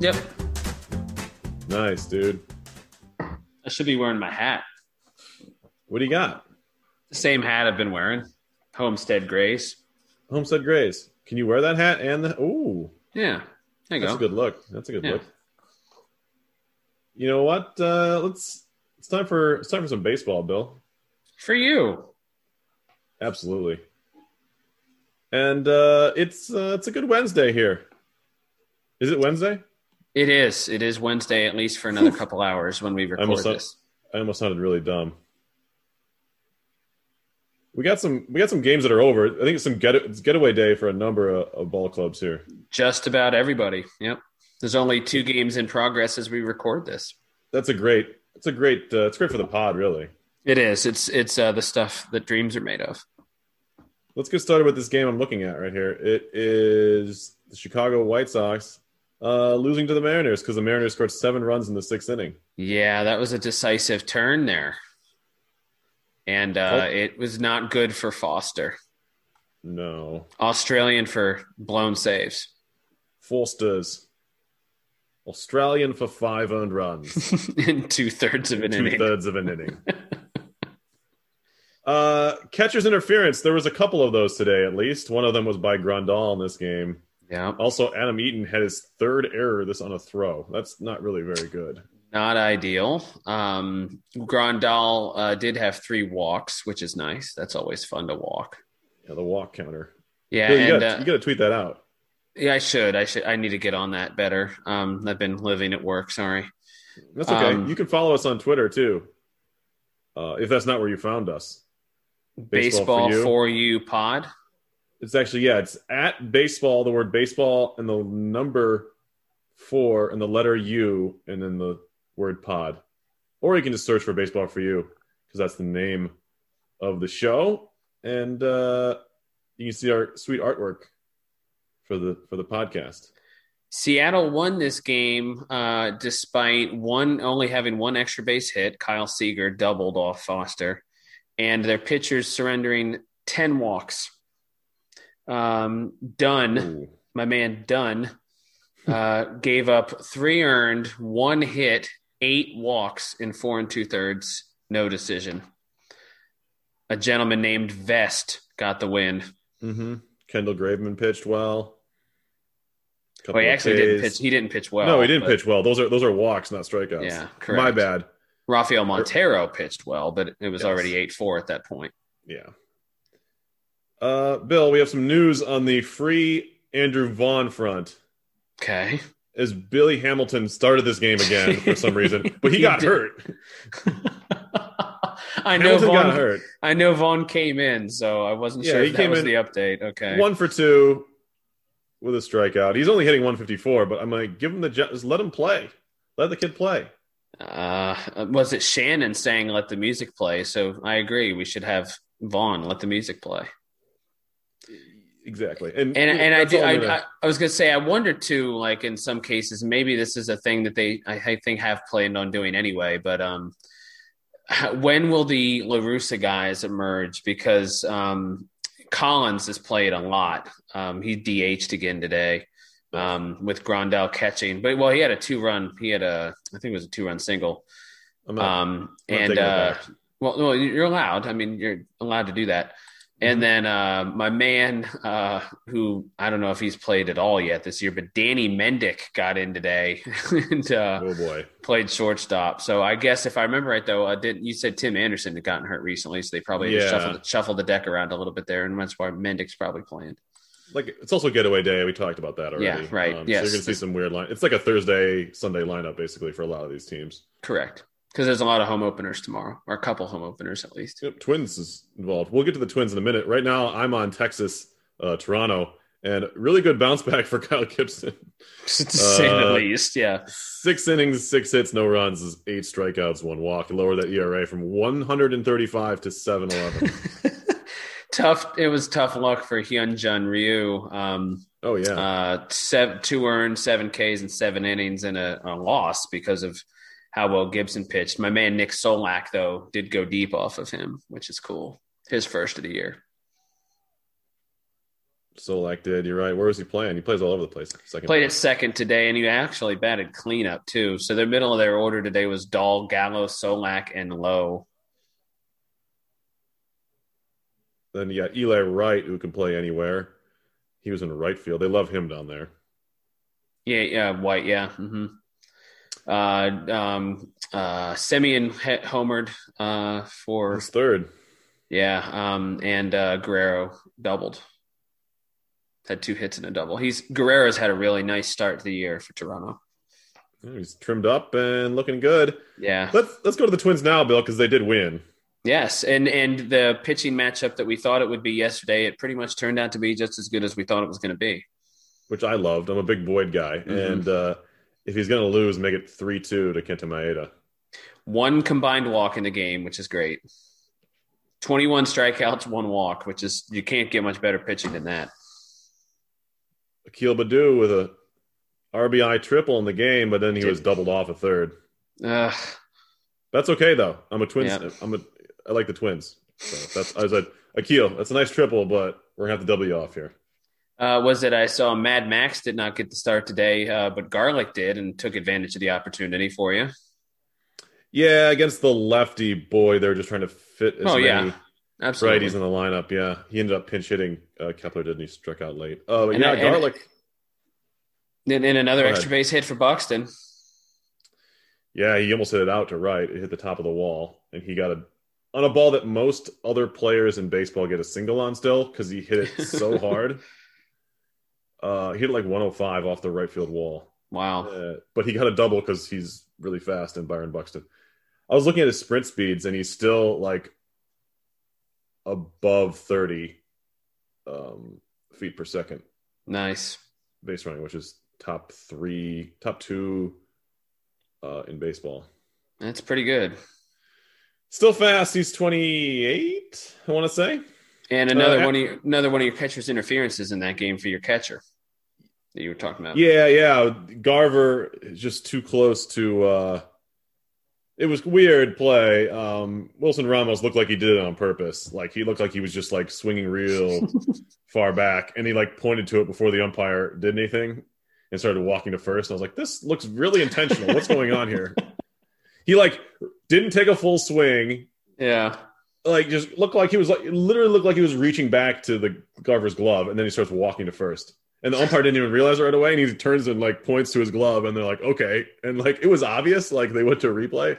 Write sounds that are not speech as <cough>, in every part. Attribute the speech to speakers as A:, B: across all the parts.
A: Yep.
B: Nice, dude.
A: I should be wearing my hat.
B: What do you got?
A: The same hat I've been wearing. Homestead Grays.
B: Homestead Grays. Can you wear that hat and the? Ooh,
A: Yeah. There you
B: that's
A: go.
B: a good look. That's a good
A: Yeah.
B: look. You know what? Uh, let's. It's time for it's time for some baseball, Bill.
A: For you.
B: Absolutely. And uh, it's uh, it's a good Wednesday here. Is it Wednesday?
A: It is. It is Wednesday, at least for another couple <laughs> hours when we record
B: almost
A: this.
B: I almost sounded really dumb. We got some we got some games that are over. I think it's some get it's getaway day for a number of, of ball clubs here.
A: Just about everybody. Yep. There's only two games in progress as we record this.
B: That's a great. It's a great. Uh, it's great for the pod, really.
A: It is. It's it's uh, the stuff that dreams are made of.
B: Let's get started with this game I'm looking at right here. It is the Chicago White Sox uh, losing to the Mariners because the Mariners scored seven runs in the sixth inning.
A: Yeah, that was a decisive turn there. And uh,
B: Oh.
A: it was not good for Foster.
B: No,
A: Australian for blown saves.
B: Foster's, Australian for five earned runs. <laughs>
A: in two thirds of an
B: two
A: inning.
B: thirds of an inning. <laughs> uh, catcher's interference. There was a couple of those today, at least. One of them was by Grandal in this game.
A: Yeah,
B: Also, Adam Eaton had his third error this on a throw. That's not really very good.
A: not ideal. Um, Grandal uh, did have three walks, which is nice. That's always fun to walk.
B: Yeah, the walk counter.
A: Yeah,
B: you
A: and
B: gotta,
A: uh,
B: you gotta tweet that out.
A: yeah, I should. I should. I need to get on that better. Um, I've been living at work. Sorry.
B: That's okay.
A: um,
B: you can follow us on Twitter too. Uh, if that's not where you found us,
A: Baseball,
B: Baseball for
A: for,
B: you.
A: you. pod.
B: It's actually yeah, it's at baseball. The word baseball and the number four and the letter U and then the word pod, or you can just search for baseball for you because that's the name of the show, and uh, you can see our sweet artwork for the for the podcast.
A: Seattle won this game uh, despite one only having one extra base hit. Kyle Seager doubled off Foster, and their pitchers surrendering ten walks. Um, Dunn,
B: Ooh.
A: my man Dunn, uh, gave up three earned, one hit, eight walks in four and two thirds, no decision. A gentleman named Vest got the win.
B: Mm-hmm. Kendall Graveman pitched well.
A: Well, he actually didn't pitch. He didn't pitch well.
B: no, he didn't
A: but-
B: pitch well. Those are those are walks, not strikeouts.
A: Yeah, correct.
B: My bad.
A: Rafael Montero pitched well, but it was
B: Yes.
A: already 8 4 at that point.
B: Yeah. Uh, Bill, we have some news on the free Andrew Vaughn front.
A: Okay.
B: As Billy Hamilton started this game again for some reason, <laughs> but he,
A: He
B: got
A: did.
B: hurt. <laughs>
A: I know
B: Hamilton
A: Vaughn,
B: got hurt.
A: I know Vaughn came in, so I wasn't
B: Yeah,
A: sure
B: he came
A: was
B: in-
A: the update. Okay.
B: One for two with a strikeout. He's only hitting 154, but I'm like, give him the ju- just let him play. Let the kid play.
A: Uh, was it Shannon saying let the music play? So I agree. We should have Vaughn let the music play.
B: Exactly. And
A: And and I do I,
B: gonna-
A: I, was gonna say I wonder too, like in some cases, maybe this is a thing that they I, think have planned on doing anyway. But um, when will the La Russa guys emerge? Because um, Collins has played a lot. Um, he DH'd again today um, with Grandal catching, but well, he had a two run. He had a I think it was a two run single.
B: Not,
A: Um, and uh,
B: back.
A: well, you're allowed. I mean, you're allowed to do that.
B: Mm-hmm.
A: And then uh, my man, <laughs> uh, who I don't know if he's played at all yet this year, but Danny Mendick got in today <laughs> and uh,
B: oh boy.
A: played shortstop. So I guess if I remember right, though, uh, did you said Tim Anderson had gotten hurt recently, so they probably
B: Yeah.
A: shuffled, shuffled the deck around a little bit there, and that's why Mendick's probably playing.
B: Like it's also getaway day. We talked about that already.
A: Yeah, right.
B: Um,
A: Yes.
B: So you're gonna see some weird line. It's like a Thursday, Sunday lineup basically for a lot of these teams.
A: Correct, because there's a lot of home openers tomorrow, or a couple home openers at least.
B: Yep, Twins is involved. We'll get to the Twins in a minute. Right now, I'm on Texas, uh, Toronto, and really good bounce back <laughs> for Kyle Gibson.
A: to say the least, yeah.
B: Six innings, six hits, no runs, is eight strikeouts, one walk. Lower that ERA from 135 to 711. <laughs>
A: tough. It was tough luck for Hyun Jin Ryu. Um,
B: oh yeah,
A: uh, seven, two earned, seven Ks in seven innings, and a, a loss because of how well Gibson pitched. My man Nick Solak though did go deep off of him, which is cool. His first of the year.
B: Solak did. You're right. Where was he playing? He plays all over the place. Second
A: Played at second today, and he actually batted cleanup too. So the middle of their order today was Dahl, Gallo, Solak, and Lowe.
B: Then you got Eli White, who can play anywhere. He was in right field. They love him down there.
A: Yeah, yeah, White, yeah. hmm Uh, um, uh, hit homered uh, for
B: He's third.
A: yeah, um, and uh, Guerrero doubled. Had two hits and a double. He's Guerrero's had a really nice start to the year for Toronto.
B: He's trimmed up and looking good.
A: Yeah.
B: Let's let's go to the Twins now, Bill, because they did win.
A: Yes, and and the pitching matchup that we thought it would be yesterday, it pretty much turned out to be just as good as we thought it was going to be.
B: which I loved. I'm a big Boyd guy,
A: Mhm.
B: and uh, if he's going to lose, make it three two to Kenta Maeda.
A: One combined walk in the game, which is great. Twenty-one strikeouts, one walk, which is you can't get much better pitching than that.
B: Akil Baddoo with a RBI triple in the game, but then he
A: Did-
B: was doubled off a third.
A: Ugh.
B: That's okay though. I'm a Twins.
A: Yeah.
B: I'm a. I like the Twins. So that's I was like Akil. That's a nice triple, but we're gonna have the W off here.
A: Uh, was it I saw Mad Max did not get the start today, uh, but Garlick did and took advantage of the opportunity for you.
B: Yeah, against the lefty boy, they're just trying to fit as
A: Oh,
B: many
A: yeah. Absolutely.
B: righties in the lineup. Yeah, he ended up pinch hitting uh, Kepler, didn't he? Struck out late. Oh, but
A: And
B: yeah,
A: I- and-
B: Garlick.
A: And, and another extra base hit for Buxton.
B: Yeah, he almost hit it out to right. It hit the top of the wall, and he got a on a ball that most other players in baseball get a single on still because he hit it so <laughs> hard. Uh, he hit like 105 off the right field wall,
A: Wow.
B: uh, but he got a double because he's really fast. And Byron Buxton, I was looking at his sprint speeds, and he's still like above 30 um, feet per second
A: Nice.
B: base running, which is top three, top two uh, in baseball.
A: That's pretty good.
B: Still fast. He's 28, I want to say.
A: And another
B: Uh,
A: one of your, another one of your catcher's interferences in that game for your catcher that you were talking about.
B: Yeah, yeah. Garver is just too close to. uh It was weird play. Um Wilson Ramos looked like he did it on purpose. Like he looked like he was just like swinging real <laughs> far back, and he like pointed to it before the umpire did anything and started walking to first. I was like, this looks really intentional. What's going on here? <laughs> He like didn't take a full swing.
A: Yeah.
B: like just looked like he was like literally looked like he was reaching back to the Garver's glove, and then he starts walking to first. And the umpire didn't even realize it right away, and he turns and like points to his glove, and they're like, "Okay," and like it was obvious, like they went to a replay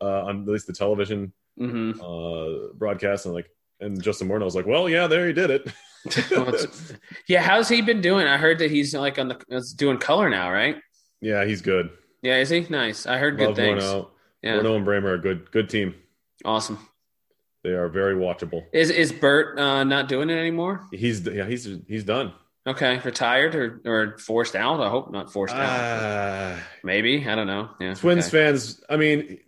B: uh, on at least the television
A: hmm
B: uh, broadcast, and like, and Justin Morneau was like, "Well, yeah, there he did it." <laughs>
A: yeah. How's he been doing? I heard that he's like on the doing color now, right?
B: yeah, he's good.
A: Yeah, is he? Nice. I heard good
B: Love
A: things.
B: Morneau.
A: Yeah.
B: Morneau and Bremer are a good, good team.
A: Awesome.
B: They are very watchable.
A: Is is Bert uh, not doing it anymore?
B: He's yeah, he's he's done.
A: Okay, retired or or forced out? I hope not forced out.
B: Ah.
A: Maybe I don't know. Yeah,
B: Twins
A: okay.
B: fans, I mean,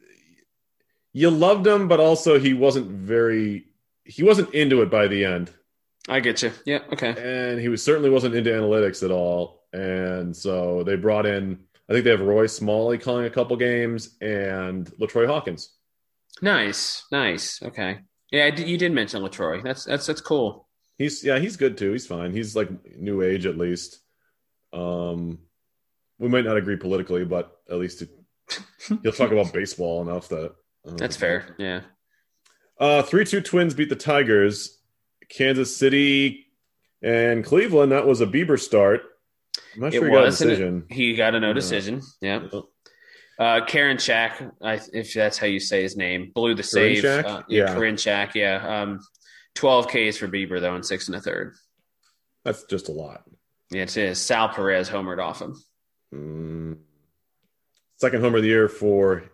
B: you loved him, but also he wasn't very, he wasn't into it by the end.
A: I get you. Yeah. Okay.
B: And he was certainly wasn't into analytics at all. And so they brought in, I think they have Roy Smalley calling a couple games and Latroy Hawkins.
A: Nice. Nice. Okay. Yeah, you did mention Latroy. That's that's that's cool.
B: He's, yeah, he's good too. He's fine. He's like new age at least. Um, we might not agree politically, but at least it, he'll talk about baseball enough that. uh,
A: That's fair. Yeah.
B: Uh, three two Twins beat the Tigers. Kansas City and Cleveland. That was a Bieber start. I'm not
A: It
B: sure he got a
A: and it- He got a no decision. Yeah. Uh, Karinchak, I, if that's how you say his name, blew the save.
B: Karinchak?
A: Uh, yeah,
B: Yeah.
A: Karinchak. Yeah. Um, 12 Ks for Bieber though, in six and a third.
B: That's just a lot.
A: Yeah, it is. Sal Perez homered off him.
B: Mm. Second homer of the year for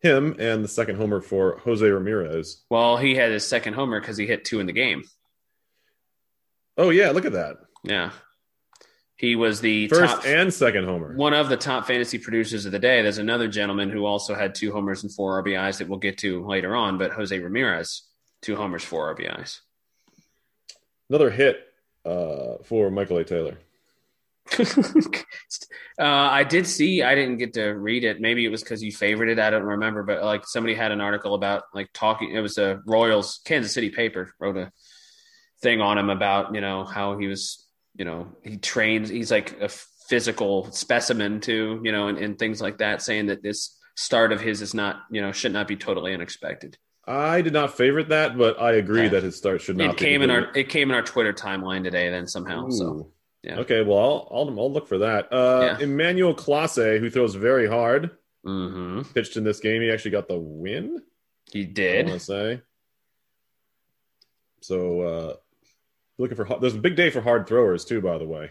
B: him, and the second homer for Jose Ramirez.
A: Well, he had his second homer because he hit two in the game.
B: Oh yeah, look at that.
A: Yeah. He was the
B: First
A: top,
B: and second homer.
A: one of the top fantasy producers of the day. There's another gentleman who also had two homers and four RBIs that we'll get to later on, but Jose Ramirez, two homers, four RBIs.
B: Another hit uh, for Michael A. Taylor. <laughs>
A: uh, I did see. I didn't get to read it. Maybe it was because you favored it. I don't remember. But like somebody had an article about like talking. It was a Royals Kansas City paper wrote a thing on him about you know how he was you know he trains he's like a physical specimen too you know and, and things like that saying that this start of his is not you know should not be totally unexpected
B: I did not favorite that, but I agree
A: Yeah.
B: that his start should not.
A: it came
B: be
A: in our it came in our twitter timeline today then somehow so yeah.
B: Okay, well, I'll, I'll I'll look for that. Uh,
A: Yeah.
B: Emmanuel Clase, who throws very hard,
A: hmm
B: pitched in this game. He actually got the win.
A: he did.
B: I want to say. So, uh, looking for there's a big day for hard throwers too. By the way,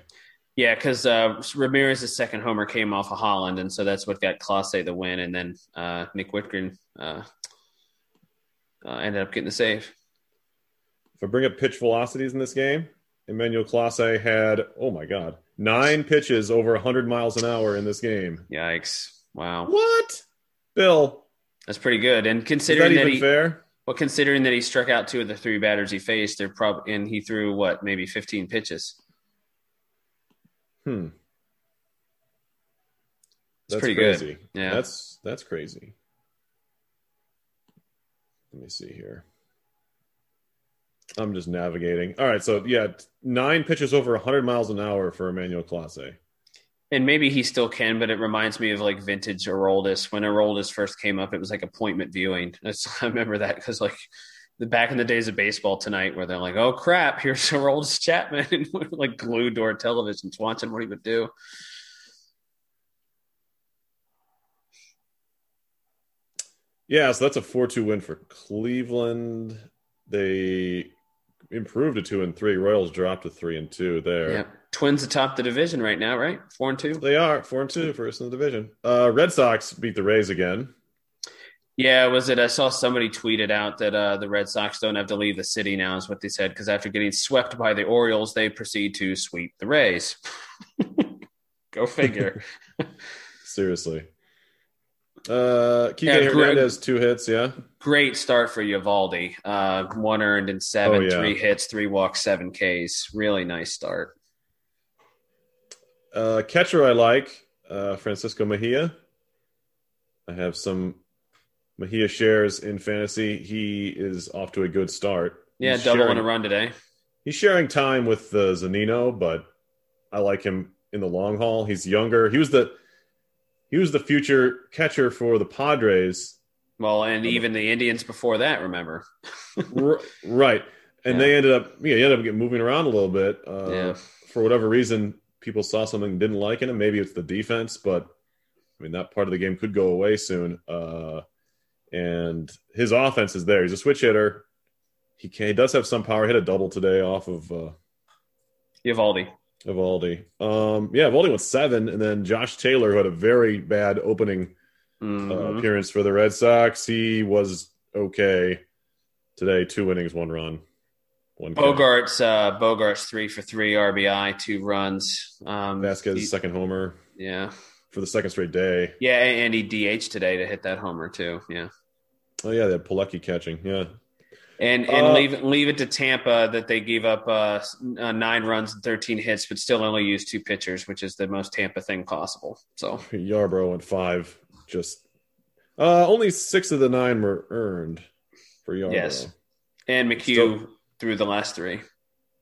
A: Yeah, because uh, Ramirez's second homer came off of Holland, and so that's what got Clase the win, and then uh, Nick Wittgren uh, uh, ended up getting the save.
B: if I bring up pitch velocities in this game, Emmanuel Clase had oh my god nine pitches over 100 miles an hour in this game.
A: Yikes! Wow,
B: What, Bill?
A: that's pretty good. And
B: that
A: considering that,
B: even
A: he,
B: fair?
A: well, considering that he struck out two of the three batters he faced, they're probably and he threw what maybe fifteen pitches.
B: Hmm.
A: It's pretty good. Yeah.
B: That's that's crazy. Let me see here. I'm just navigating. All right, so yeah, nine pitches over 100 miles an hour for Emmanuel Clase.
A: And maybe he still can, but it reminds me of like vintage Aroldis. When Aroldis first came up, it was like appointment viewing. <laughs> I remember that because like the back in the days of baseball tonight, where they're like, "Oh crap, here's <laughs> Aroldis Chapman," and <laughs> we're like glued to our televisions watching what he would do.
B: Yeah, so that's a 4-2 win for Cleveland. They improved to 2 and 3. Royals dropped to 3 and 2 there.
A: Yeah, Twins atop the division right now, right? Four and two.
B: They are 4 and 2 first in the division. Uh, Red Sox beat the Rays again.
A: Yeah, was it? I saw somebody tweeted out that uh, the Red Sox don't have to leave the city now, is what they said, because after getting swept by the Orioles, they proceed to sweep the Rays. <laughs> Go figure. <laughs>
B: Seriously. Uh, Kike
A: Yeah,
B: Hernandez two hits, yeah.
A: Great start for Eovaldi. Uh, one earned in seven,
B: Oh, yeah.
A: three hits, three walks, seven Ks. Really nice start.
B: Uh, catcher I like, uh, Francisco Mejia. I have some Mejia shares in fantasy. He is off to a good start.
A: Yeah,
B: He's
A: double
B: sharing,
A: and a run today.
B: He's sharing time with uh, Zunino, but I like him in the long haul. He's younger. He was the he was the future catcher for the Padres.
A: Well, and even the Indians before that, remember? <laughs>
B: R- right. And
A: Yeah.
B: they ended up yeah, he ended up getting moving around a little bit. Uh,
A: Yeah.
B: For whatever reason, people saw something didn't like in him. Maybe it's the defense, but I mean that part of the game could go away soon. Uh, and his offense is there. He's a switch hitter. He can, he does have some power. He hit a double today off of uh,
A: Eovaldi.
B: Eovaldi. Um, yeah, Eovaldi went seven, and then Josh Taylor, who had a very bad opening uh,
A: Mhm.
B: appearance for the Red Sox, he was okay today. Two innings, one run, one
A: Bogaerts, uh, Bogaerts three for three RBI, two runs. Um,
B: Vazquez
A: he-
B: second homer
A: yeah,
B: for the second straight day.
A: yeah, and he DH today to hit that homer too. Yeah,
B: Oh yeah, they had Plawecki catching. Yeah,
A: and and
B: Uh,
A: leave it leave it to Tampa that they gave up uh, uh, nine runs and thirteen hits, but still only used two pitchers, which is the most Tampa thing possible. So <laughs>
B: Yarbrough went five. Just uh, only six of the nine were earned for Yarbrough.
A: Yes. and McHugh
B: Still-
A: threw the last three.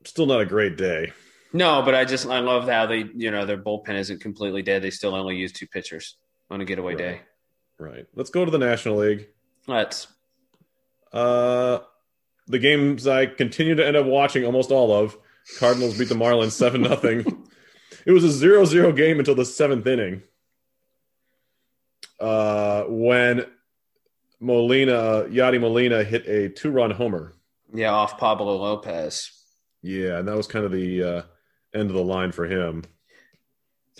B: Still not a great day.
A: No, but I just I love how they you know their bullpen isn't completely dead. They still only use two pitchers on a getaway
B: Right.
A: day.
B: Right. Let's go to the National League.
A: Let's
B: Uh, the games I continue to end up watching almost all of. Cardinals beat the Marlins <laughs> seven nothing. It was a 0-0 game until the seventh inning. Uh, when Molina, Yadi Molina hit a two-run homer.
A: yeah off Pablo Lopez.
B: Yeah, and that was kind of the uh, end of the line for him.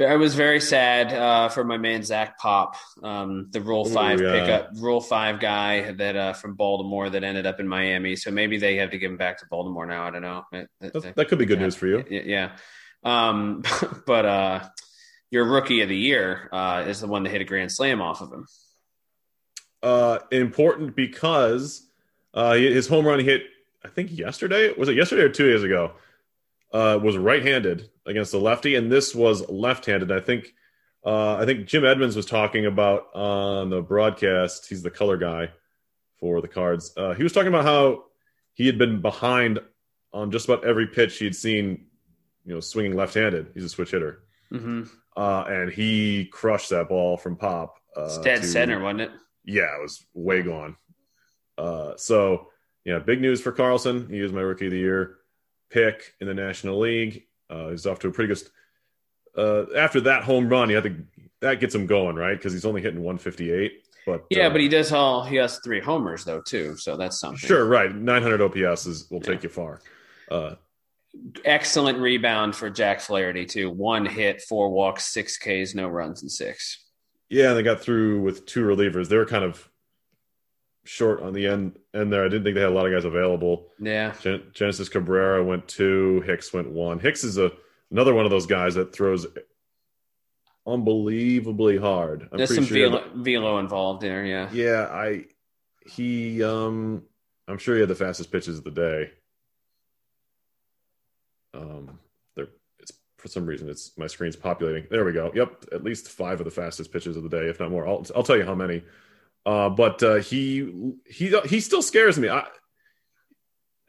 A: I was very sad uh, for my man Zach Pop, um, the Rule
B: Ooh,
A: Five
B: yeah.
A: pickup, Rule Five guy that uh, from Baltimore that ended up in Miami. So maybe they have to give him back to Baltimore now. I don't know. It- it-
B: That, could be good
A: yeah,
B: news for you.
A: Yeah, um, <laughs> but uh, your rookie of the year uh, is the one that hit a grand slam off of him.
B: Uh, important because uh, his home run hit, I think yesterday was it yesterday or two days ago? Uh, was right-handed against the lefty, and this was left-handed. I think. Uh, I think Jim Edmonds was talking about on the broadcast. He's the color guy for the Cards. Uh, he was talking about how he had been behind on just about every pitch he'd seen, you know, swinging left-handed. He's a switch hitter,
A: Mm-hmm.
B: uh, and he crushed that ball from pop. Uh,
A: It's dead
B: to-
A: center, wasn't it?
B: Yeah, it was way gone. Uh, so yeah, big news for Carlson. He was my rookie of the year pick in the National League. Uh, he's off to a pretty good. Uh, after that home run, he had to that gets him going right because he's only hitting 158. But
A: Yeah,
B: uh,
A: but he does all. He has three homers though too, so that's something.
B: sure right 900 OPS is will take you far. Uh,
A: Excellent rebound for Jack Flaherty too. One hit, four walks, six Ks, no runs, and six.
B: yeah, and they got through with two relievers. They were kind of short on the end end there. I didn't think they had a lot of guys available.
A: Yeah,
B: Gen- Genesis Cabrera went two. Hicks went one. Hicks is a another one of those guys that throws unbelievably hard. I'm
A: there's some
B: sure had
A: velo, velo involved there. Yeah.
B: yeah, I he um I'm sure he had the fastest pitches of the day. Um, there it's for some reason it's my screen's populating. There we go. Yep, at least five of the fastest pitches of the day, if not more. I'll I'll tell you how many. Uh, but uh, he he he still scares me. I,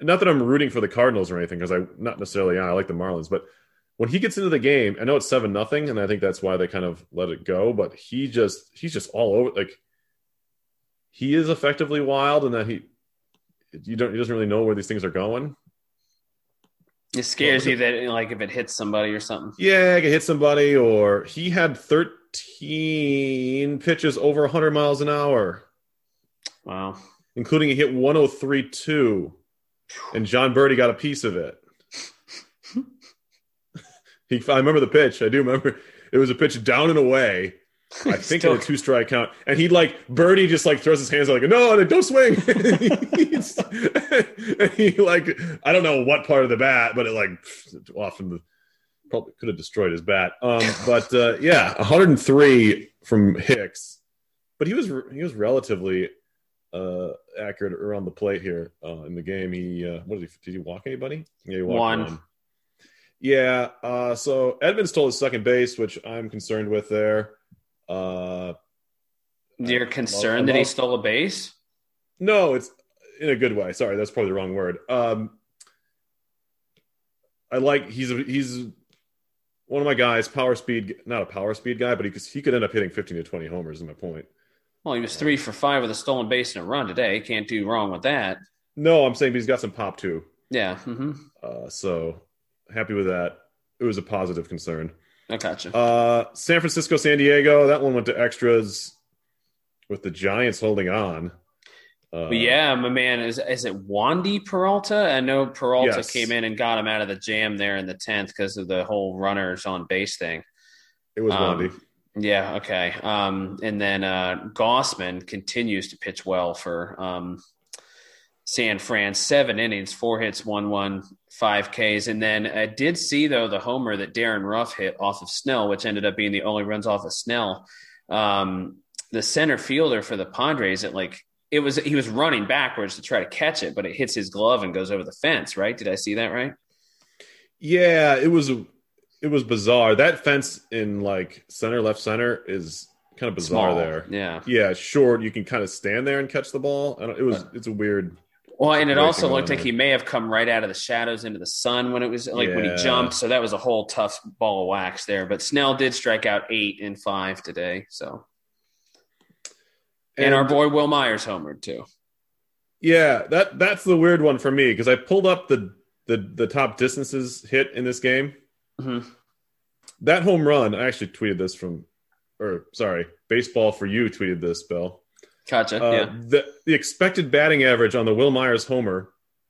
B: not that I'm rooting for the Cardinals or anything, because I not necessarily. Yeah, I like the Marlins, but when he gets into the game, I know it's seven nothing, and I think that's why they kind of let it go. But he just he's just all over. Like he is effectively wild, and that he you don't he doesn't really know where these things are going.
A: It scares you that like if it hits somebody or something.
B: Yeah, I could hit somebody, or he had 13 pitches over 100 miles an hour,
A: Wow.
B: including he hit 103.2, and Jon Berti got a piece of it. <laughs> he, I remember the pitch. I do remember it was a pitch down and away. I think in a two strike count, and he like Berti just like throws his hands out like no, don't swing. <laughs> And <laughs> he like I don't know what part of the bat, but it like off in the probably could have destroyed his bat. Um, but uh, yeah, 103 from Hicks, but he was he was relatively uh, accurate around the plate here uh, in the game. He uh, what did he did he walk anybody? Yeah, he walked
A: One.
B: one. Yeah, uh, so Edmonds stole his second base, which I'm concerned with there. Uh,
A: You're concerned that he stole a base?
B: no, it's in a good way. Sorry, that's probably the wrong word. Um, I like he's a, he's one of my guys. Power speed, not a power speed guy, but he could, he could end up hitting 15 to 20 homers. Is my point.
A: Well, he was three for five with a stolen base and a run today. Can't do wrong with that.
B: No, I'm saying he's got some pop too.
A: Yeah. hmm
B: Uh, so happy with that. It was a positive concern.
A: I gotcha.
B: Uh, San Francisco, San Diego. That one went to extras with the Giants holding on. Uh,
A: yeah, my man, is is it Wandy Peralta? I know Peralta
B: Yes.
A: came in and got him out of the jam there in the tenth because of the whole runners on base thing.
B: it was
A: Um,
B: Wandy.
A: Yeah, okay. Um, and then uh, Gausman continues to pitch well for um, San Fran. Seven innings, four hits, one one, five Ks. And then I did see though the homer that Darin Ruf hit off of Snell, which ended up being the only runs off of Snell. Um, the center fielder for the Padres, it like it was he was running backwards to try to catch it, but it hits his glove and goes over the fence. Right? Did I see that right?
B: Yeah, it was it was bizarre. That fence in like center left center is kind of bizarre
A: Small.
B: there.
A: Yeah.
B: Yeah, short. You can kind of stand there and catch the ball. I don't, it was it's a weird.
A: Well, and it also looked like
B: there.
A: he may have come right out of the shadows into the sun when it was like when he jumped. So that was a whole tough ball of wax there. But Snell did strike out eight in five today. So and, our boy Wil Myers homered too.
B: Yeah, that that's the weird one for me because I pulled up the the the top distances hit in this game.
A: Mhm.
B: That home run, I actually tweeted this from, or sorry, baseball for you tweeted this, Bill.
A: Gotcha.
B: Uh,
A: yeah.
B: the the expected batting average on the Wil Myers homer,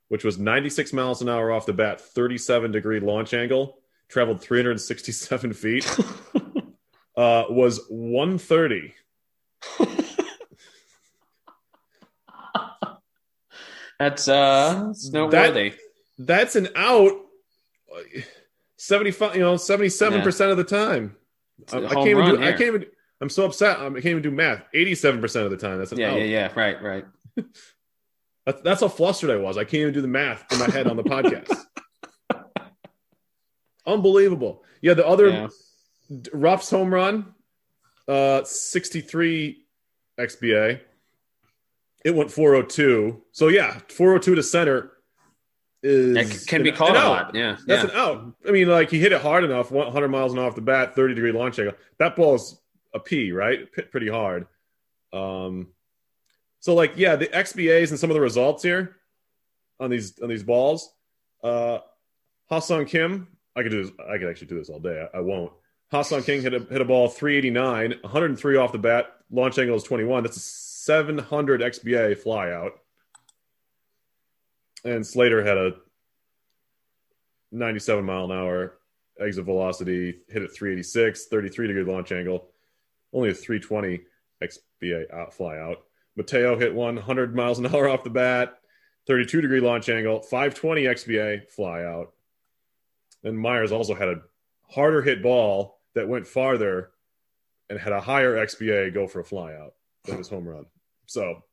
B: which was 96 miles an hour off the bat, 37 degree launch angle, traveled 367 feet, <laughs> uh, was 130. <laughs>
A: That's uh noteworthy.
B: That's an out. 75, you know, 77 percent of the time. I,
A: home
B: can't even do. I can't even. I'm so upset. I can't even do math. 87 percent of the time. That's an
A: yeah,
B: out.
A: yeah, yeah. Right, right. <laughs>
B: That's, that's how flustered I was. I can't even do the math in my head on the podcast. <laughs> Unbelievable. Yeah, the other
A: Yeah.
B: Ruf's home run, uh, 63 XBA. It went 402. So yeah, 402 to center. is
A: That can be
B: an-
A: called
B: an out.
A: Yeah.
B: That's
A: yeah.
B: an out. I mean, like he hit it hard enough, 100 miles an hour off the bat, 30 degree launch angle. That ball's a P, right? Hit pretty hard. Um, so like, yeah, the XBAs and some of the results here on these on these balls. Uh, Ha-seong Kim, I could do this. I could actually do this all day. I, I won't. Ha-seong King hit a hit a ball 389, 103 off the bat. Launch angle is 21. That's a 700 XBA flyout. And Slater had a 97 mile an hour exit velocity, hit at 386, 33 degree launch angle, only a 320 XBA out fly out. Mateo hit one 100 miles an hour off the bat, 32 degree launch angle, 520 XBA fly out. And Myers also had a harder hit ball that went farther and had a higher XBA go for a fly out than his home run. So,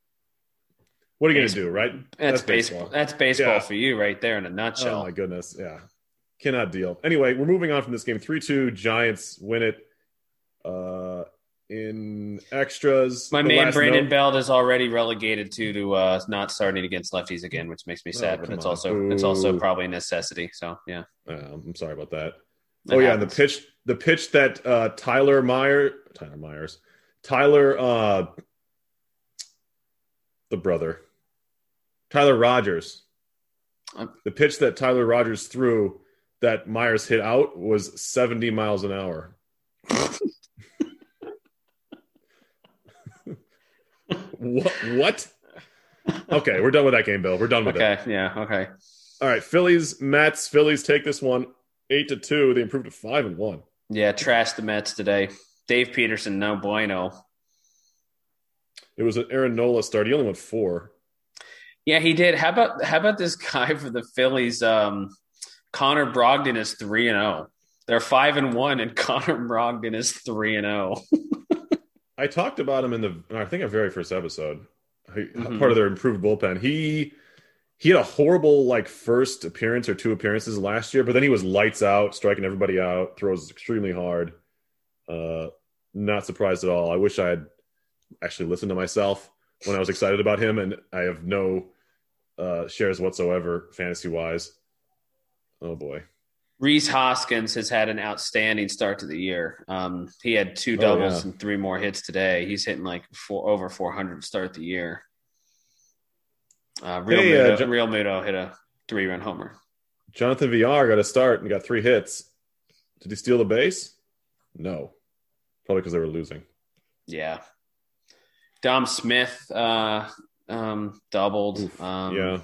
B: what are you going to do, right?
A: That's,
B: That's
A: baseball.
B: baseball.
A: That's baseball
B: Yeah.
A: for you right there in a nutshell.
B: Oh my goodness, yeah, cannot deal. Anyway, we're moving on from this game. Three two, Giants win it. Uh, in extras,
A: My man Brandon
B: note-
A: Belt is already relegated to to uh, not starting against lefties again, which makes me
B: Oh,
A: sad. but it's
B: on.
A: also it's also probably a necessity. So yeah.
B: Uh, I'm sorry about that.
A: that
B: oh yeah, and the pitch, the pitch that uh, Tyler Meyer, Tyler Myers, Tyler, uh, the brother, Tyler Rogers,
A: Um,
B: the pitch that Tyler Rogers threw that Myers hit out was 70 miles an hour. <laughs> what? What? Okay, we're done with that game, Bill. We're done with it.
A: Okay. Yeah. Okay.
B: All right, Phillies, Mets. Phillies take this one eight to two. They improved to five and one.
A: Yeah. Trash the Mets today. Dave Peterson, no bueno.
B: It was an Aaron Nola start. He only went four.
A: Yeah, he did. How about how about this guy for the Phillies? Um, Connor Brogdon is three and zero. They're five and one, and <laughs> Connor Brogdon is three and oh. zero.
B: I talked about him in the I think our very first episode.
A: Mhm.
B: Part of their improved bullpen. He he had a horrible like first appearance or two appearances last year, but then he was lights out, striking everybody out, throws extremely hard. Uh, not surprised at all. I wish I had actually listened to myself when I was excited about him, and I have no uh, shares whatsoever fantasy wise. Oh boy.
A: Rhys Hoskins has had an outstanding start to the year. Um, he had two doubles
B: yeah.
A: and three more hits today. He's hitting like four, over 400 to start the year. Uh, Real,
B: Hey, uh,
A: Muto,
B: Jo-
A: Realmuto hit a three run homer.
B: Jonathan Villar got a start and got three hits. Did he steal the base? No. Probably because they were losing.
A: Yeah. Dom Smith uh, um, doubled.
B: Oof,
A: um,
B: yeah.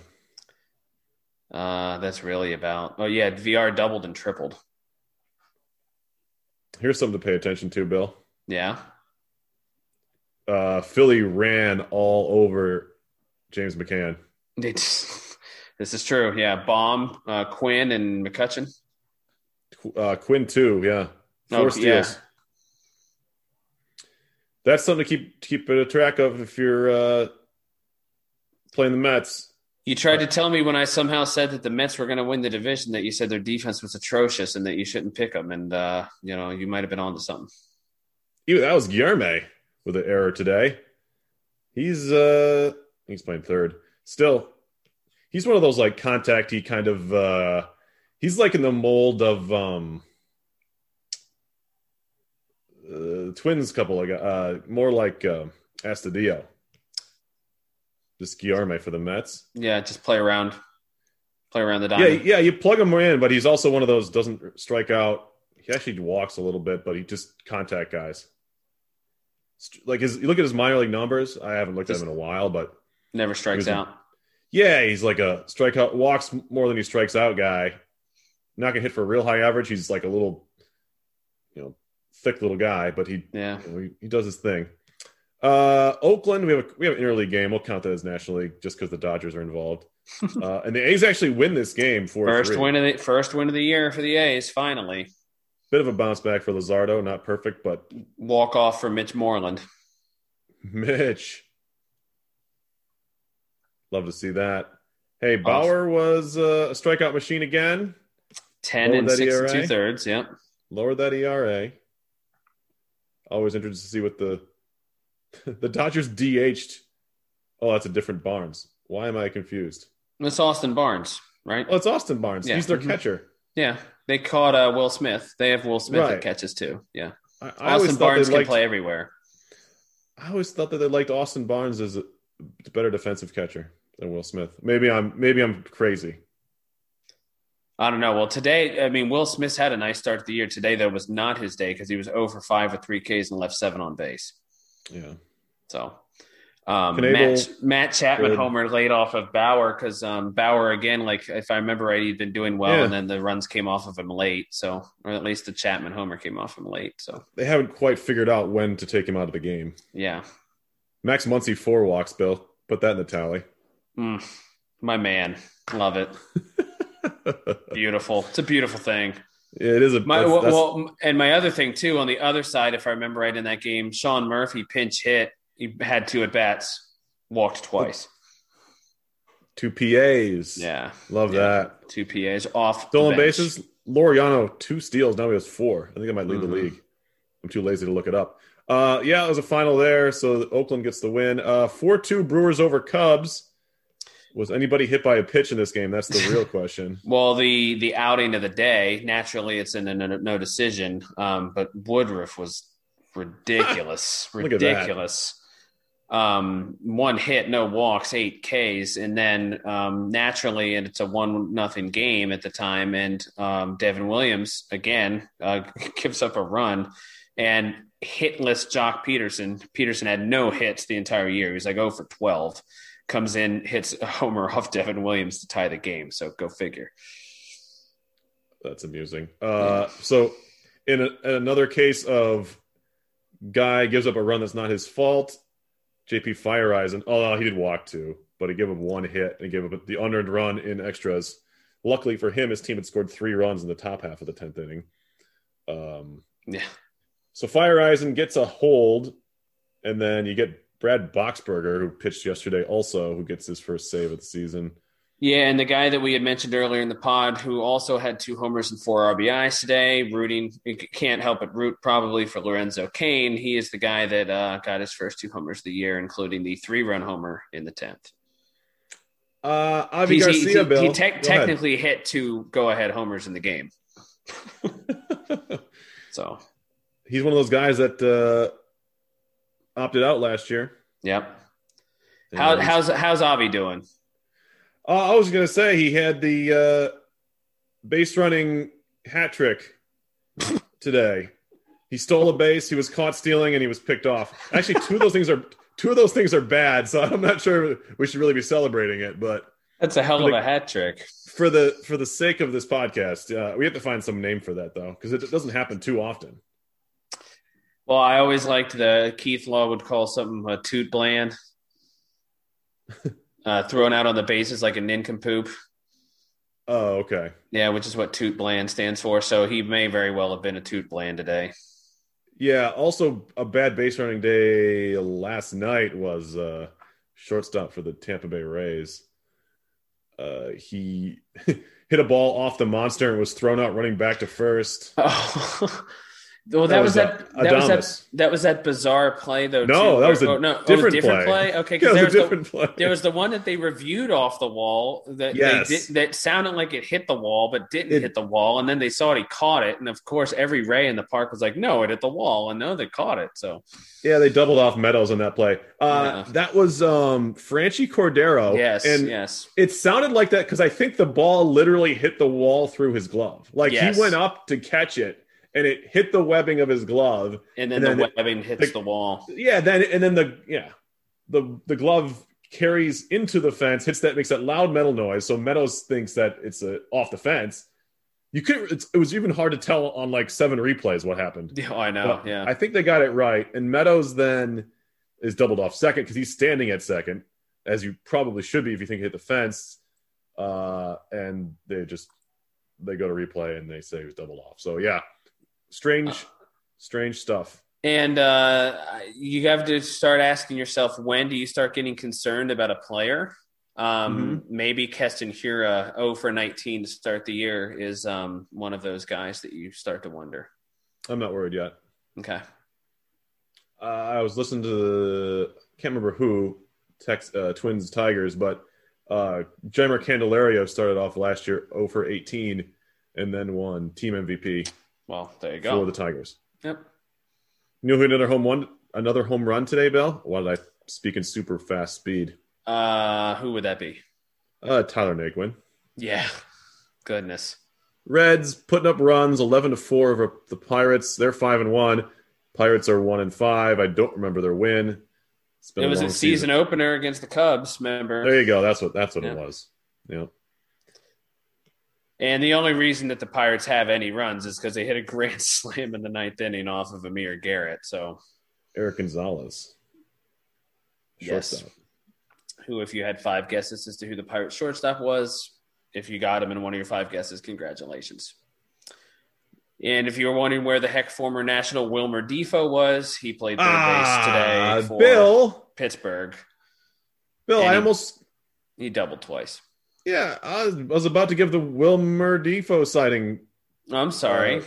A: Uh, that's really about. Oh yeah, Villar doubled and tripled.
B: Here's something to pay attention to, Bill.
A: Yeah.
B: Uh, Philly ran all over James McCann.
A: It's, <laughs> this is true. Yeah, Bohm, uh, Quinn, and McCutchen.
B: Uh, Quinn too, yeah. Four
A: Oh, yeah.
B: That's something to keep to keep a track of if you're uh, playing the Mets.
A: You tried to tell me when I somehow said that the Mets were going to win the division that you said their defense was atrocious and that you shouldn't pick them, and uh, you know you might have been onto something.
B: Even that was Guillorme with an error today. He's uh he's playing third. Still, he's one of those like contacty kind of uh he's like in the mold of um uh, twins couple like uh more like uh Astudillo. Just Guillorme for the Mets.
A: Yeah, just play around, play around the diamond.
B: yeah, yeah, you plug him in, but he's also one of those doesn't strike out. He actually walks a little bit, but he just contact guys. Like his, you look at his minor league numbers. I haven't looked at
A: Just-
B: him in a while, but
A: Never strikes
B: was
A: out.
B: yeah, he's like a strikeout, walks more than he strikes out guy. Not gonna hit for a real high average. He's like a little, you know, thick little guy, but he
A: Yeah,
B: you know, he, he does his thing. Uh, Oakland, we have a we have an interleague game. We'll count that as National League just because the Dodgers are involved. <laughs> uh, and the A's actually win this game for
A: first win of the first win of the year for the A's. Finally,
B: Bit of a bounce back for Luzardo, not perfect, but
A: walk off for Mitch Moreland.
B: Mitch. Love to see that. Hey, Bauer was uh, a strikeout machine again.
A: Ten
B: Lower
A: and six and two thirds. Yep.
B: Lowered that ERA. Always interested to see what the <laughs> the Dodgers DH'd. Oh, that's a different Barnes. Why am I confused?
A: That's Austin Barnes. right?
B: Oh, it's Austin Barnes.
A: Yeah.
B: He's their
A: Mhm.
B: catcher.
A: Yeah, they caught uh, Will Smith. They have Will Smith
B: Right.
A: that catches too. Yeah,
B: I, I
A: Austin Barnes
B: they
A: can play everywhere.
B: I always thought that they liked Austin Barnes as a better defensive catcher than Will Smith. Maybe I'm maybe I'm crazy.
A: I don't know. Well, today, I mean, Will Smith had a nice start to the year. Today, though, was not his day because he was 0 for 5 with three Ks and left seven on base.
B: Yeah.
A: So, um, Matt, Matt Chapman
B: good.
A: homer laid off of Bauer because um, Bauer again, like if I remember right, he'd been doing well,
B: Yeah.
A: and then the runs came off of him late. So, or at least the Chapman homer came off him late. So,
B: They haven't quite figured out when to take him out of the game.
A: yeah,
B: Max Muncy four walks, Bill. Put that in the tally.
A: Mm, my man, love it. <laughs> Beautiful. It's a beautiful thing.
B: Yeah, it is a
A: My
B: that's-
A: well,
B: that's-
A: well, and my other thing too on the other side, if I remember right in that game, Sean Murphy pinch hit. He had two at bats, walked twice.
B: two PAs.
A: Yeah,
B: Love
A: Yeah.
B: that.
A: two PAs off. the
B: Stolen bases. Laureano two steals. Now he has four. I think I might lead
A: Mhm.
B: the league. I'm too lazy to look it up. Uh, yeah, it was a final there, so Oakland gets the win. Uh, four two Brewers over Cubs. Was anybody hit by a pitch in this game? That's the real <laughs> question.
A: Well, the the outing of the day, naturally, it's in a no, no decision. Um, but Woodruff was ridiculous, <laughs>
B: Look at that.
A: ridiculous. Um, one hit, no walks, eight Ks, and then um, naturally, and it's a one nothing game at the time. And um, Devin Williams again uh, <laughs> gives up a run, and hitless Joc Pederson. Pederson had no hits the entire year. He was like 0 for twelve. Comes in, hits a homer off <laughs> Devin Williams to tie the game. So go figure.
B: That's amusing. Uh, So, in, a, in another case of guy gives up a run that's not his fault, JP Feyereisen. Oh, he did walk too, but he gave up one hit and gave up the unearned run in extras. Luckily for him, his team had scored three runs in the top half of the tenth inning. Um,
A: Yeah.
B: so Feyereisen gets a hold, and then you get Brad Boxberger, who pitched yesterday, also who gets his first save of the season.
A: Yeah, and the guy that we had mentioned earlier in the pod, who also had two homers and four RBIs today, rooting can't help but root probably for Lorenzo Cain. He is the guy that uh, got his first two homers of the year, including the three-run homer in the tenth.
B: Uh, Avi
A: He's- he-
B: Garcia,
A: he,
B: Bill.
A: he te-
B: ahead.
A: technically hit two go-ahead homers in the game. <laughs> So,
B: He's one of those guys that uh, opted out last year.
A: yep. How, how's how's Avi doing?
B: Uh, I was going to say he had the uh, base running hat trick <laughs> today. He stole a base. He was caught stealing, and he was picked off. Actually, two of those things are two of those things are bad. So <laughs> I'm not sure we should really be celebrating it. But
A: That's a hell of a hat trick.
B: for the for the sake of this podcast, uh, we have to find some name for that though, because it doesn't happen too often.
A: Well, I always liked the Keith Law would call something a TOOTBLAN. <laughs> uh, thrown out on the bases like a nincompoop.
B: Oh, okay.
A: Yeah, which is what TOOTBLAN stands for. So he may very well have been a TOOTBLAN today.
B: Yeah. Also, a bad base running day last night was uh, shortstop for the Tampa Bay Rays. Uh, he <laughs> hit a ball off the monster and was thrown out running back to first.
A: Oh. <laughs> well, that,
B: That
A: was, that. That was that. That was that bizarre play, though.
B: No,
A: too,
B: that was a
A: oh, no, oh,
B: different
A: different
B: play.
A: play. Okay,
B: Yeah,
A: because
B: it
A: there
B: was
A: was
B: a
A: the
B: play.
A: there was the one that they reviewed off the wall that
B: Yes.
A: they did, that sounded like it hit the wall but didn't
B: It-
A: hit the wall, and then they saw it, he caught it, and of course every Ray in the park was like, "No, it hit the wall," and no, they caught it. So
B: yeah, they doubled off Meadows on that play. Uh,
A: Yeah.
B: That was um, Franchy Cordero.
A: yes,
B: and
A: yes,
B: it sounded like that because I think the ball literally hit the wall through his glove. Like
A: Yes.
B: he went up to catch it, and it hit the webbing of his glove.
A: and then
B: and
A: the
B: then
A: webbing hits
B: the-
A: the wall.
B: Yeah, then and then the yeah, the the glove carries into the fence, hits that makes that loud metal noise. So Meadows thinks that it's a, off the fence. You could it's, it was even hard to tell on like seven replays what happened.
A: Yeah, I know.
B: But
A: yeah,
B: I think they got it right. And Meadows then is doubled off second because he's standing at second, as you probably should be if you think he hit the fence. Uh, and they just they go to replay and they say he was doubled off. So yeah, strange, strange stuff.
A: and uh, you have to start asking yourself when do you start getting concerned about a player? Um,
B: Mm-hmm.
A: Maybe Keston Hiura, 0 for 19 to start the year, is um, one of those guys that you start to wonder.
B: I'm not worried yet.
A: Okay.
B: uh, I was listening to the can't remember who text uh, Twins Tigers, but Uh, Jeimer Candelario started off last year 0 for 18 and then won team MVP
A: Well, there you go.
B: for the Tigers.
A: Yep.
B: You know who another home one another home run today, Bill? Why did I speak in super fast speed?
A: Uh, who would that be?
B: Uh, Tyler Naquin.
A: Yeah. <laughs> Goodness.
B: Reds putting up runs, eleven to four over the Pirates. They're five and one. Pirates are one and five. I don't remember their win.
A: It was a season opener against the Cubs, remember?
B: There you go. That's what that's what
A: Yeah.
B: it was. Yeah.
A: And the only reason that the Pirates have any runs is because they hit a grand <laughs> slam in the ninth inning off of Amir Garrett. So,
B: Erik Gonzalez.
A: Yes. Who, if you had five guesses as to who the Pirates shortstop was, if you got him in one of your five guesses, congratulations. And if you were wondering where the heck former national Wilmer Difo was, he played third base today for
B: Ah, Bill.
A: Pittsburgh.
B: Bill,
A: And
B: I
A: he-
B: almost
A: He doubled twice.
B: Yeah, I was, I was about to give the Wilmer Difo sighting
A: I'm sorry.
B: Uh,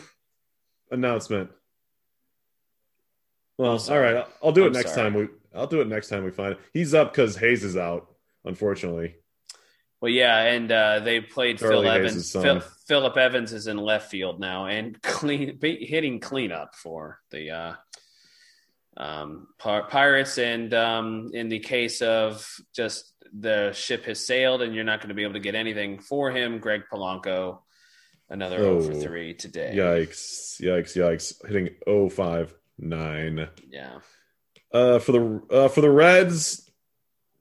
B: announcement. Well, all right, I'll, I'll do it
A: I'm
B: next
A: sorry.
B: time. We I'll do it next time we find it. He's up because Hayes is out, unfortunately.
A: Well, yeah, and uh, they played Phil
B: Hayes'
A: Evans. Phil, Phillip Evans is in left field now and <laughs> clean be- hitting cleanup for the uh, um, Pir- Pirates. And um, in the case of just the ship has sailed and you're not going to be able to get anything for him, Greg Polanco, another
B: Oh,
A: 0 for 3 today.
B: Yikes! Yikes! Yikes! Hitting 059.
A: Yeah.
B: Uh, for the uh, for the Reds,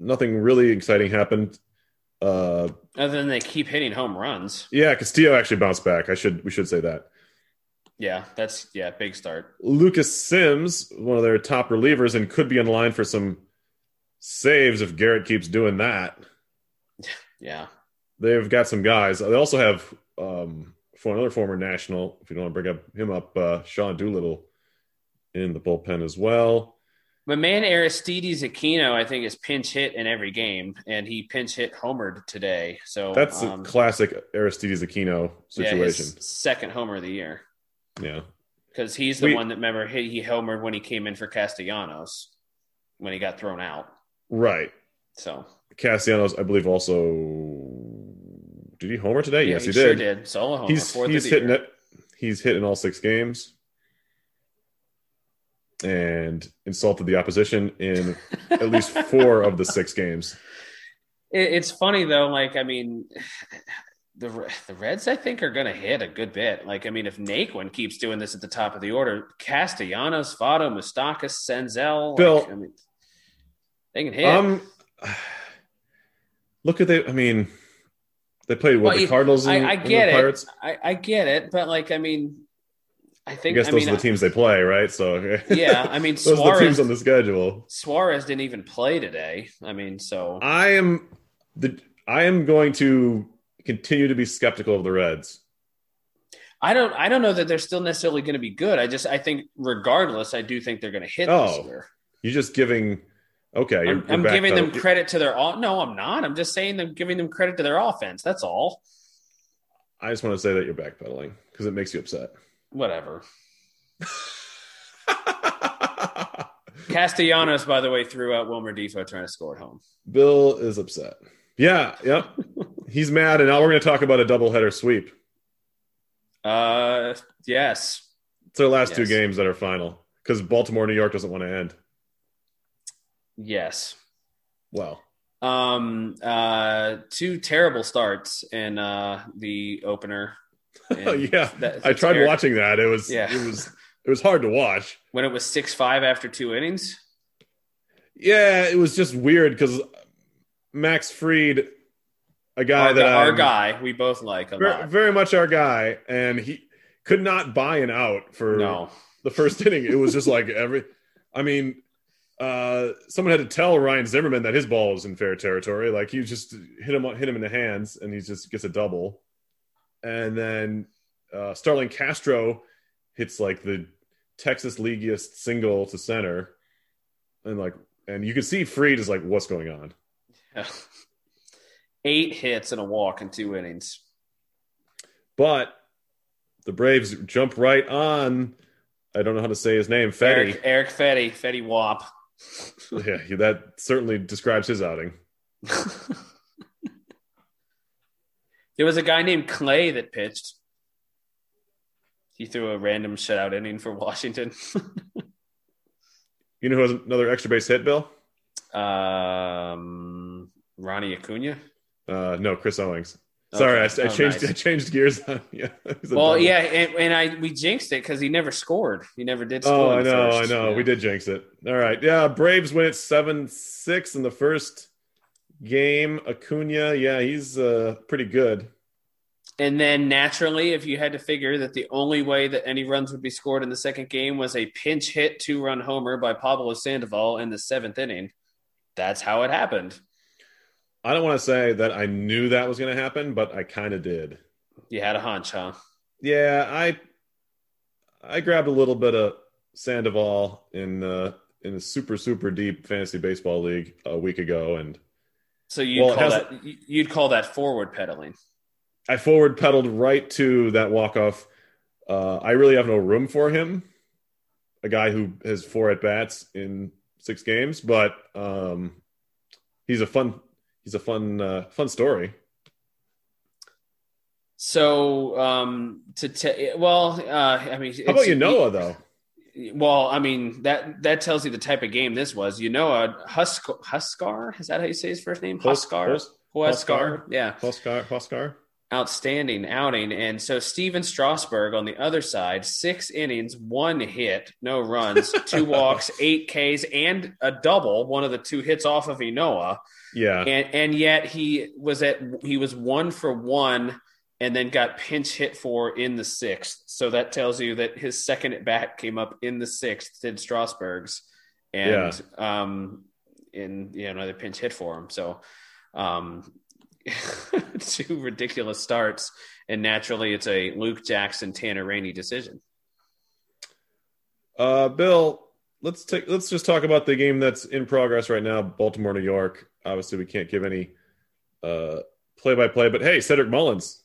B: nothing really exciting happened. Uh,
A: Other than they keep hitting home runs.
B: yeah, Castillo actually bounced back. I should we should say that.
A: Yeah, that's yeah, big start.
B: Lucas Sims, one of their top relievers, and could be in line for some saves if Garrett keeps doing that. <laughs>
A: Yeah.
B: They've got some guys. They also have um, for another former national, if you don't want to bring up him up, uh, Sean Doolittle in the bullpen as well.
A: My man, Aristides Aquino, I think, is pinch hit in every game, and he pinch hit homered today. So
B: That's
A: um,
B: a classic Aristides Aquino
A: yeah,
B: situation.
A: his second homer of the year
B: Yeah.
A: because he's the
B: We-
A: one that remember he, he homered when he came in for Castellanos when he got thrown out.
B: Right.
A: So
B: Castellanos, I believe, also did he homer today?
A: yeah,
B: yes, he,
A: he sure
B: did.
A: did. Solo homer.
B: He's he's hitting it. He's hitting all six games, and insulted the opposition in at least four of the six <laughs> games.
A: It's funny though. Like I mean, the the Reds I think are going to hit a good bit. Like I mean, if Naquin keeps doing this at the top of the order, Castellanos, Votto, Moustakas, Senzel,
B: Bill.
A: like, I mean, they can hit.
B: Um, look at the. I mean, they played what
A: Well,
B: the Cardinals and,
A: I, I
B: and
A: get
B: the
A: it. I, I get it, but like I mean, I
B: I
A: think
B: guess
A: I
B: those
A: mean,
B: are the teams they play, right? So <laughs>
A: yeah, I mean <laughs>
B: those are the teams on the schedule.
A: Suarez didn't even play today. I mean, so
B: I am the. I am going to continue to be skeptical of the Reds.
A: I don't I don't know that they're still necessarily going to be good. I just I think regardless, I do think they're going to hit this
B: Oh,
A: year.
B: You're just giving. Okay, you're,
A: I'm,
B: you're
A: I'm giving them credit to their. No, I'm not. I'm just saying I'm giving them credit to their offense. That's all.
B: I just want to say that you're backpedaling because it makes you upset.
A: Whatever. <laughs> Castellanos, by the way, threw out Wilmer Difo trying to score at home.
B: Bill is upset. Yeah, yep. He's mad, and now we're going to talk about a doubleheader sweep.
A: Uh, yes,
B: It's our last two games that are final because Baltimore, New York doesn't want to end.
A: yes.
B: Well,
A: Um, uh, two terrible starts in uh the opener. <laughs>
B: Yeah,
A: that-
B: I tried watching that. It was
A: Yeah.
B: it was it was hard to watch.
A: when it was six five after two innings.
B: Yeah, it was just weird because Max Fried, a guy
A: our,
B: that
A: our
B: I'm-
A: guy, we both like a
B: very,
A: lot.
B: very much our guy, and he could not buy an out for
A: No,
B: the first <laughs> inning. It was just like every. I mean, uh, someone had to tell Ryan Zimmerman that his ball was in fair territory. Like he just hit him hit him in the hands, and he just gets a double. And then uh, Starlin Castro hits like the Texas leagueiest single to center, and like, and you can see Fried is like, "What's going on?" <laughs>
A: eight hits and a walk in two innings.
B: But the Braves jump right on. I don't know how to say his name. Fedde.
A: Eric, Erick Fedde, Fetty Wap. <laughs>
B: Yeah, that certainly describes his outing. <laughs>
A: There was a guy named Clay that pitched. He threw a random shutout inning for Washington.
B: You know who has another extra base hit, Bill?
A: um, Ronnie Acuna.
B: Uh, no, Chris Owings. Sorry, I, I
A: Oh,
B: changed.
A: nice.
B: I changed gears. on <laughs> yeah.
A: Well, yeah, and, and I we jinxed it because he never scored. He never did score.
B: Oh, I know,
A: first.
B: I know.
A: Yeah.
B: We did jinx it. All right. Yeah, Braves win it seven six in the first game. Acuna, yeah, he's uh, pretty good.
A: And then naturally, if you had to figure that the only way that any runs would be scored in the second game was a pinch hit two run homer by Pablo Sandoval in the seventh inning, that's how it happened.
B: I don't want to say that I knew that was going to happen, but I kind of did.
A: You had a hunch, huh?
B: Yeah, I I grabbed a little bit of Sandoval in uh, in a super super deep fantasy baseball league a week ago, and
A: So you'd
B: Well,
A: call that you'd call that forward pedaling.
B: I forward pedaled right to that walk off. Uh, I really have no room for him, a guy who has four at bats in six games, but um, he's a fun he's a fun uh, fun story.
A: So um, to te- well, uh, I mean,
B: How about you, Noah? Though
A: Well, I mean that that tells you the type of game this was. You know, a Husk- Huascar is that how you say his first name? Huascar.
B: Hus-
A: Huascar. Yeah.
B: Huascar, Huascar.
A: Outstanding outing. And so Stephen Strasburg on the other side, six innings, one hit, no runs, <laughs> two walks, eight Ks, and a double, one of the two hits off of Ynoa.
B: Yeah,
A: And and yet he was at he was one for one and then got pinch hit for in the sixth. So that tells you that his second at bat came up in the sixth, did Strasburg's, and um in you know another pinch hit for him. So um <laughs> two ridiculous starts, and naturally it's a Luke Jackson Tanner Rainey decision.
B: uh, Bill. Let's take let's just talk about the game that's in progress right now. Baltimore, New York. Obviously, we can't give any uh, play by play, but hey, Cedric Mullins.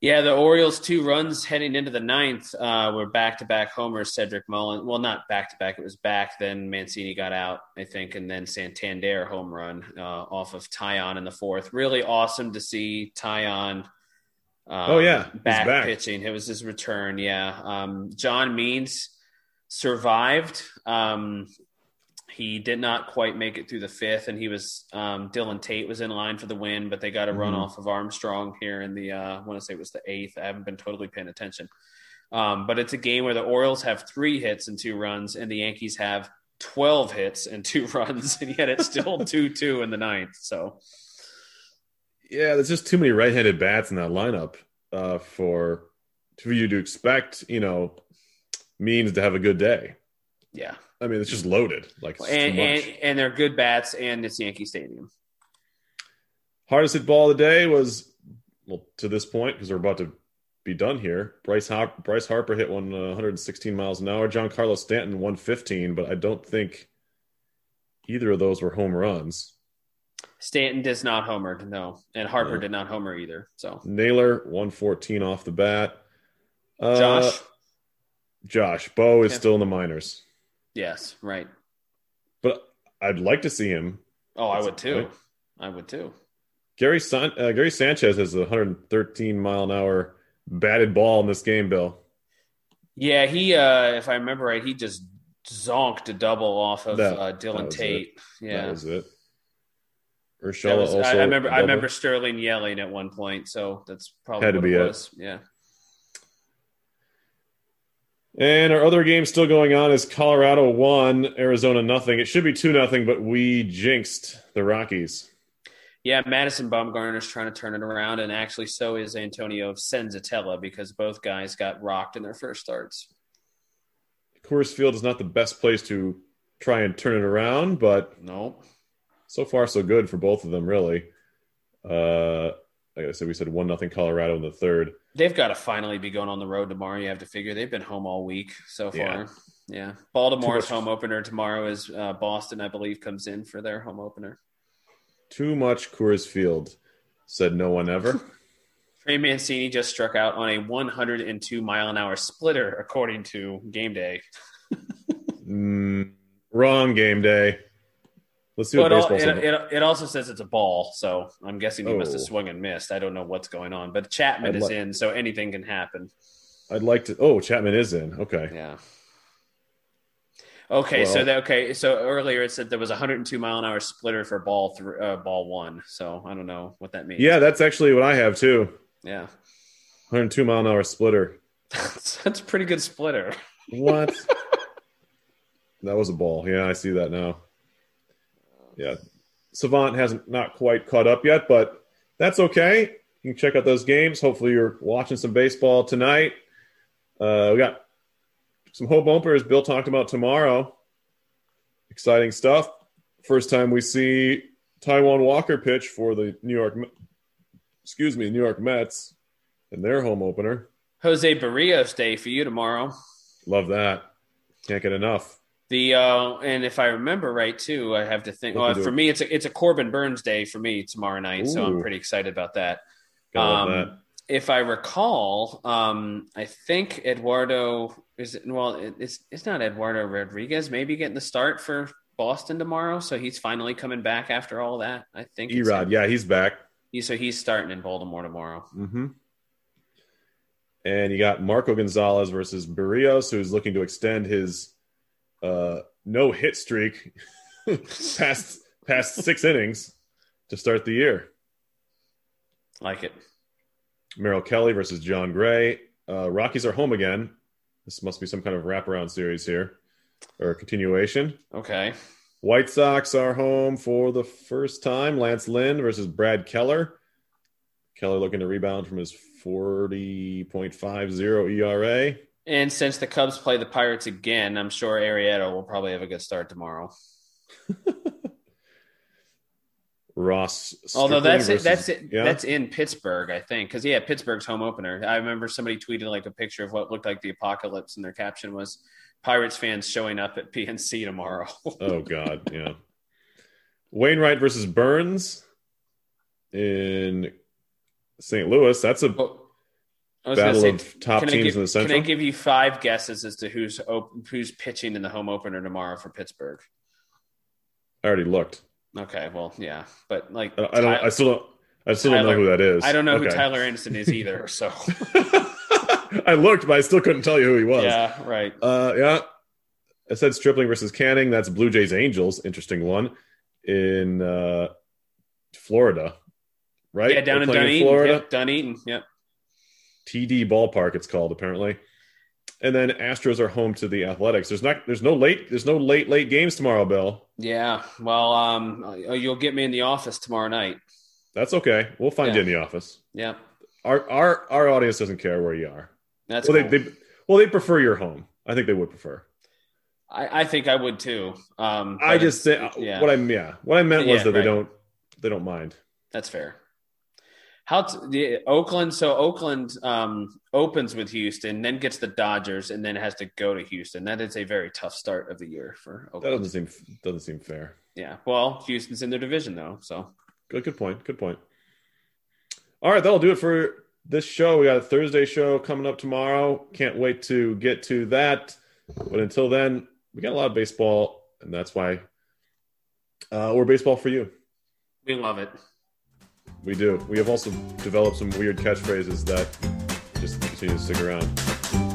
A: Yeah, the Orioles two runs heading into the ninth uh, were back to back homers. Cedric Mullen, well, not back to back. It was back. Then Mancini got out, I think, and then Santander home run uh, off of Taillon in the fourth. Really awesome to see Taillon. Um,
B: Oh, yeah.
A: Back,
B: back.
A: pitching. It was his return. Yeah, um, John Means survived. Um, he did not quite make it through the fifth, and he was um, Dylan Tate was in line for the win, but they got a run
B: Mhm.
A: off of Armstrong here in the uh, I want to say it was the eighth. I haven't been totally paying attention, um, but it's a game where the Orioles have three hits and two runs, and the Yankees have twelve hits and two <laughs> runs, and yet it's still <laughs> two two in the ninth. So
B: Yeah, there's just too many right-handed bats in that lineup uh, for for you to expect. You know, means to have a good day.
A: yeah,
B: I mean, it's just loaded. Like
A: and, and and they're good bats, and it's Yankee Stadium.
B: Hardest hit ball of the day was well to this point because we're about to be done here. Bryce Hop- Bryce Harper hit one uh, 116 miles an hour. Giancarlo Stanton 115, but I don't think either of those were home runs.
A: Stanton does not homer, no, and Harper
B: No.
A: did not homer either. So
B: Naylor 114 off the bat. Uh,
A: Josh,
B: Josh Bo is
A: Yeah.
B: still in the minors,
A: yes, right.
B: but I'd like to see him.
A: Oh, I would too.
B: point.
A: I would too.
B: Gary San- uh, Gary Sanchez has a 113 mile an hour batted ball in this game. Bill.
A: Yeah, he, uh, if I remember right, he just zonked a double off of
B: That-
A: uh, Dylan Tate.
B: That
A: Yeah,
B: was it.
A: That
B: Urshela
A: was-
B: also.
A: I, I remember. I remember Sterling yelling at one point, so that's probably
B: Had to
A: what
B: be
A: it
B: it.
A: Yeah.
B: And our other game still going on is Colorado one, Arizona nothing. It should be two nothing, but we jinxed the Rockies.
A: Yeah, Madison Bumgarner's trying to turn it around, and actually, so is Antonio Senzatela because both guys got rocked in their first starts.
B: Coors Field is not the best place to try and turn it around, but
A: no,
B: so far so good for both of them, really. Uh, like I said, we said one nothing Colorado in the third.
A: They've got to finally be going on the road tomorrow. You have to figure they've been home all week so far.
B: Yeah.
A: Yeah, Baltimore's
B: much-
A: home opener tomorrow is uh, Boston, I believe, comes in for their home opener.
B: Too much Coors Field, said no one ever. <laughs>
A: Trey Mancini just struck out on a 102 mile an hour splitter, according to Game Day.
B: mm, wrong game day. Let's see what
A: Well, it,
B: baseball.
A: al- it, it, it also says it's a ball, so I'm guessing he must have
B: Oh.
A: swung and missed. I don't know what's going on, but Chapman
B: I'd
A: is
B: like-
A: in, so anything can happen.
B: I'd like to. Oh, Chapman is in. Okay.
A: Yeah. Okay, so that, okay, so earlier it said there was a 102 mile an hour splitter for ball thr uh, ball one. So I don't know what that means.
B: Yeah, that's actually what I have too.
A: yeah,
B: 102 mile an hour splitter. <laughs>
A: that's, that's a pretty good splitter.
B: What? <laughs> that was a ball. Yeah, I see that now. Yeah. Savant hasn't not quite caught up yet, but that's okay. You can check out those games. Hopefully, you're watching some baseball tonight. Uh, we got some home openers Bill talked about tomorrow. Exciting stuff. First time we see Taijuan Walker pitch for the New York, excuse me, New York Mets in their home opener.
A: Jose Berrios Day for you tomorrow.
B: Love that. Can't get enough.
A: The uh, and if I remember right too, I have to think. Well,
B: do?
A: for me, it's a it's a Corbin Burnes Day for me tomorrow night, so I'm pretty excited about that. Um,
B: that.
A: if I recall, um, I think Eduardo is it, well, it- it's it's not Eduardo Rodriguez. Maybe getting the start for Boston tomorrow, so he's finally coming back after all that. I think
B: Erod, yeah, he's back.
A: He- so he's starting in Baltimore tomorrow.
B: Mm-hmm. And you got Marco Gonzalez versus Berrios, who's looking to extend his uh, no hit streak <laughs> past past six innings to start the year.
A: Like it.
B: Merrill Kelly versus Jon Gray. Uh, Rockies are home again. This must be some kind of wraparound series here or a continuation.
A: Okay.
B: White Sox are home for the first time. Lance Lynn versus Brad Keller. Keller looking to rebound from his 40.50 ERA.
A: And since the Cubs play the Pirates again, I'm sure Arrieta will probably have a good start tomorrow. <laughs>
B: Ross.
A: Although
B: Stripling
A: that's it, that's it,
B: yeah?
A: that's in Pittsburgh, I think, because yeah, Pittsburgh's home opener. I remember somebody tweeted like a picture of what looked like the apocalypse, and their caption was "Pirates fans showing up at <laughs> PNC tomorrow." <laughs>
B: oh God, yeah. Wainwright versus Burnes in St. Louis. That's a
A: Well, I was gonna
B: battle
A: say,
B: of top teams
A: give-
B: in the Central.
A: Can I give you five guesses as to who's who's pitching in the home opener tomorrow for Pittsburgh?
B: I already looked.
A: Okay, well, yeah, but like
B: I I don't. I still don't. I still don't know who that is.
A: I don't know who Tyler Anderson is either. So <laughs>
B: I looked, but I still couldn't tell you who he was.
A: yeah, right.
B: Uh, yeah. I said Stripling versus Canning. That's Blue Jays Angels. Interesting one in uh, Florida, right?
A: Yeah, down in Dunedin.
B: Florida.
A: Yep, Dunedin. Yep.
B: TD Ballpark, it's called apparently. And then Astros are home to the Athletics. There's not. There's no late. There's no late late games tomorrow, Bill.
A: Yeah. Well, um, uh, you'll get me in the office tomorrow night.
B: That's okay. We'll find
A: Yeah.
B: you in the office.
A: Yeah,
B: Our our our audience doesn't care where you are.
A: that's
B: well,
A: cool.
B: they, they well they prefer your home. I think they would prefer.
A: I, I think I would too. Um,
B: I just say
A: yeah,
B: what I yeah what I meant was
A: Yeah,
B: that they don't they don't mind.
A: that's fair. How t- the Oakland? So Oakland um, opens with Houston, then gets the Dodgers, and then has to go to Houston. That is a very tough start of the year for Oakland.
B: That doesn't seem doesn't seem fair.
A: yeah. Well, Houston's in their division though, so
B: Good, good point. Good point. All right, that'll do it for this show. We got a Thursday show coming up tomorrow. Can't wait to get to that. But until then, we got a lot of baseball, and that's why uh, we're baseball for you.
A: we love it.
B: We do. We have also developed some weird catchphrases that just continue to stick around.